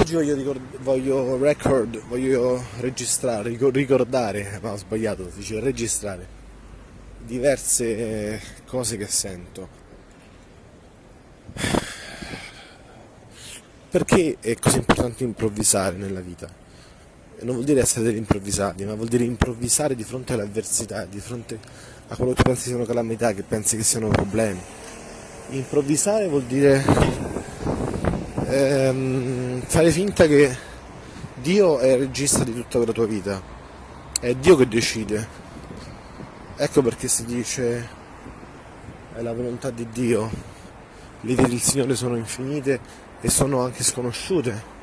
Oggi voglio, ricord- voglio record, voglio registrare, ricordare, ma ho sbagliato, si dice registrare diverse cose che sento. Perché è così importante improvvisare nella vita? Non vuol dire essere degli improvvisati, ma vuol dire improvvisare di fronte all'avversità, di fronte a quello che tu pensi siano calamità, che pensi che siano problemi. Improvvisare vuol dire ehm, fare finta che Dio è il regista di tutta la tua vita, è Dio che decide. Ecco perché si dice è la volontà di Dio, le vie del Signore sono infinite e sono anche sconosciute.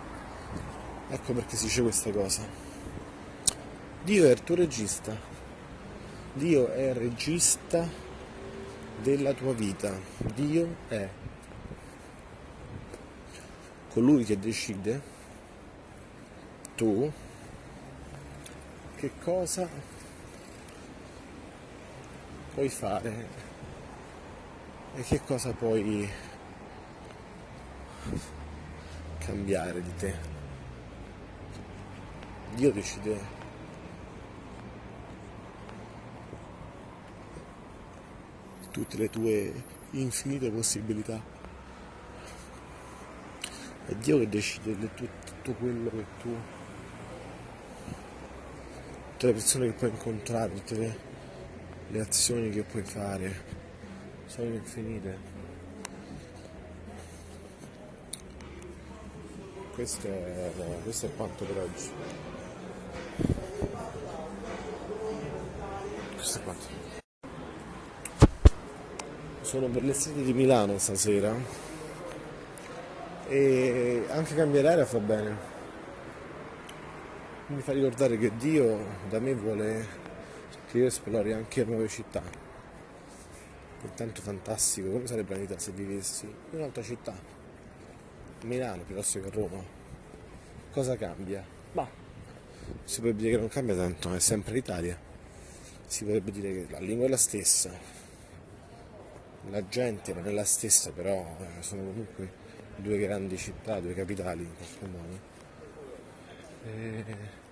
Ecco perché si dice questa cosa. Dio è il tuo regista, Dio è il regista della tua vita, Dio è colui che decide, tu, che cosa puoi fare e che cosa puoi cambiare di te. Dio decide tutte le tue infinite possibilità. È Dio che decide di tutto quello che tu, tutte le persone che puoi incontrare, tutte le, le azioni che puoi fare, sono infinite. Questo è, questo è quanto per oggi. Questo è quanto. Sono per le strade di Milano stasera e anche cambiare aria fa bene. Mi fa ricordare che Dio da me vuole che io esplori anche nuove città. È tanto fantastico, come sarebbe la vita se vivessi in un'altra città, Milano piuttosto che Roma. Cosa cambia? Ma si potrebbe dire che non cambia tanto, è sempre l'Italia. Si potrebbe dire che la lingua è la stessa, la gente non è la stessa, però eh, sono comunque due grandi città, due capitali in qualche modo. E...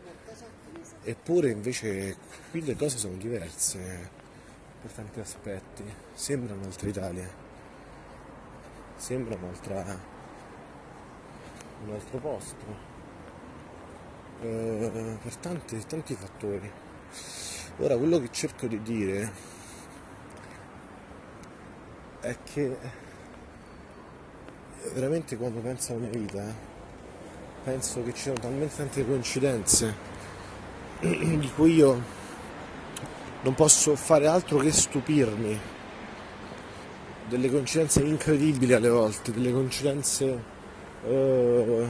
Eppure invece qui le cose sono diverse per tanti aspetti, sembra un'altra Italia, sembra un'altra, un altro posto, eh, per tanti, tanti fattori. Ora quello che cerco di dire è che veramente quando penso alla mia vita penso che ci sono talmente tante coincidenze di cui io non posso fare altro che stupirmi. Delle coincidenze incredibili alle volte delle coincidenze uh,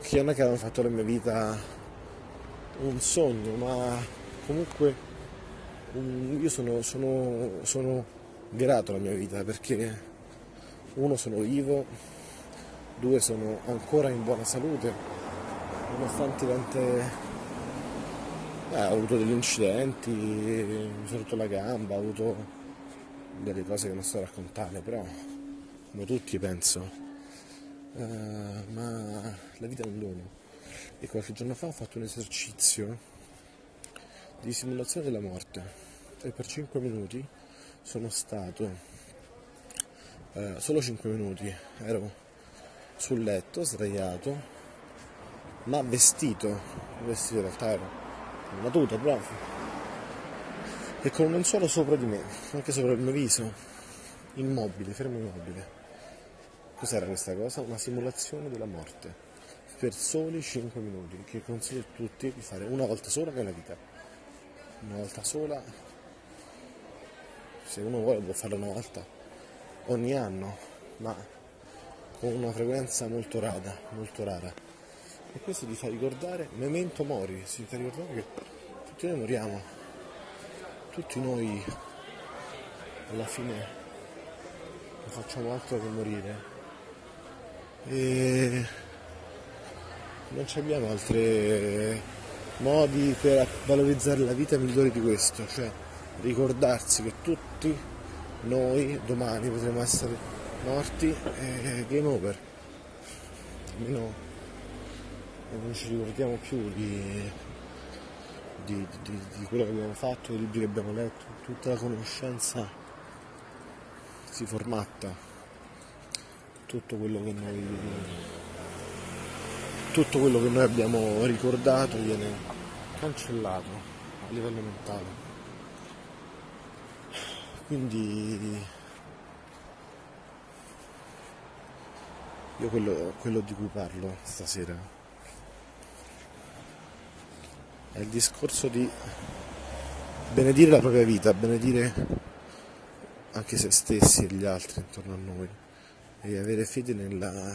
che non è che hanno fatto la mia vita un sogno ma comunque un, io sono, sono, sono grato alla mia vita perché uno sono vivo, due sono ancora in buona salute, nonostante tante... Eh, ho avuto degli incidenti, mi sono rotto la gamba, ho avuto delle cose che non sto a raccontare, però come tutti penso. Uh, ma la vita è un dono. E qualche giorno fa ho fatto un esercizio di simulazione della morte e per 5 minuti sono stato eh, solo 5 minuti, ero sul letto, sdraiato, ma vestito, vestito in realtà ero una tuta proprio, e con un lenzuolo sopra di me, anche sopra il mio viso, immobile, fermo immobile. Cos'era questa cosa? Una simulazione della morte per soli 5 minuti che consiglio a tutti di fare una volta sola nella vita. Una volta sola, se uno vuole può farlo una volta ogni anno, ma con una frequenza molto rara, molto rara. E questo ti fa ricordare, memento mori, si fa ricordare che tutti noi moriamo, tutti noi alla fine non facciamo altro che morire. E non abbiamo altri modi per valorizzare la vita migliori di questo, cioè ricordarsi che tutti noi domani potremo essere morti e game over. almeno non ci ricordiamo più di, di, di, di quello che abbiamo fatto, dei libri che abbiamo letto, tutta la conoscenza si formatta, tutto quello che noi, tutto quello che noi abbiamo ricordato viene cancellato a livello mentale. Quindi io quello, quello di cui parlo stasera. È il discorso di benedire la propria vita, benedire anche se stessi e gli altri intorno a noi. E avere fede nella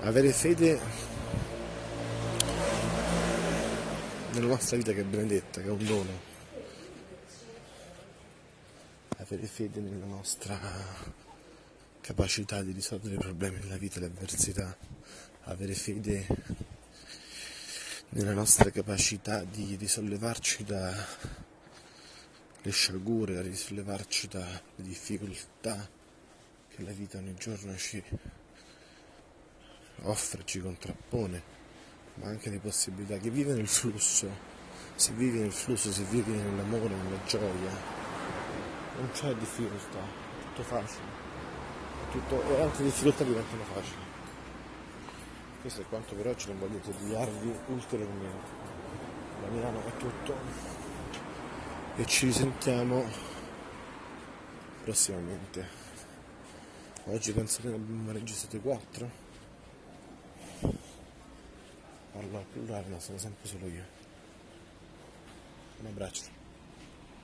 avere fede nella nostra vita che è benedetta, che è un dono avere fede nella nostra capacità di risolvere i problemi della vita e le avversità, avere fede nella nostra capacità di risollevarci dalle sciagure, risollevarci dalle difficoltà che la vita ogni giorno ci offre, ci contrappone, ma anche le possibilità che vive nel flusso, se vivi nel flusso, se vivi nell'amore, nella gioia, non c'è difficoltà, è tutto facile, tutto, e anche le difficoltà diventano facili. Questo è quanto per oggi non voglio tediarvi ulteriormente. Da Milano è tutto e ci risentiamo prossimamente. Oggi penso che abbiamo registrate 4. Parlo al plurale, ma sono sempre solo io. Un abbraccio.